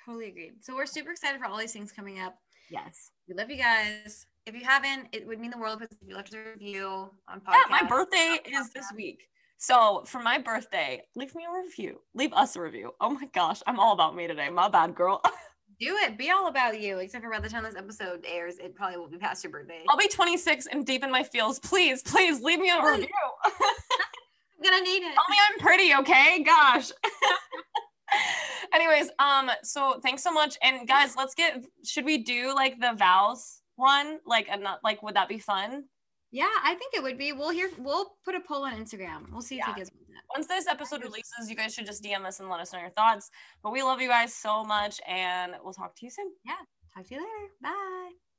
totally agreed. So we're super excited for all these things coming up. yes We love you guys. If you haven't, it would mean the world if you left a review on podcast. Yeah, my birthday is this week. So for my birthday, leave me a review. Leave us a review. Oh my gosh, I'm all about me today. My bad, girl. Do it. Be all about you. Except for by the time this episode airs, it probably won't be past your birthday. I'll be 26 and deep in my feels. Please, please leave me a review. I'm gonna need it. Tell me I'm pretty, okay? Gosh. Anyways, um, so thanks so much. And guys, let's get should we do like the vows one? Like a not like would that be fun? Yeah, I think it would be. We'll hear. We'll put a poll on Instagram. We'll see if Yeah. guys want that. Once this episode releases, you guys should just DM us and let us know your thoughts. But we love you guys so much and we'll talk to you soon. Yeah, talk to you later. Bye.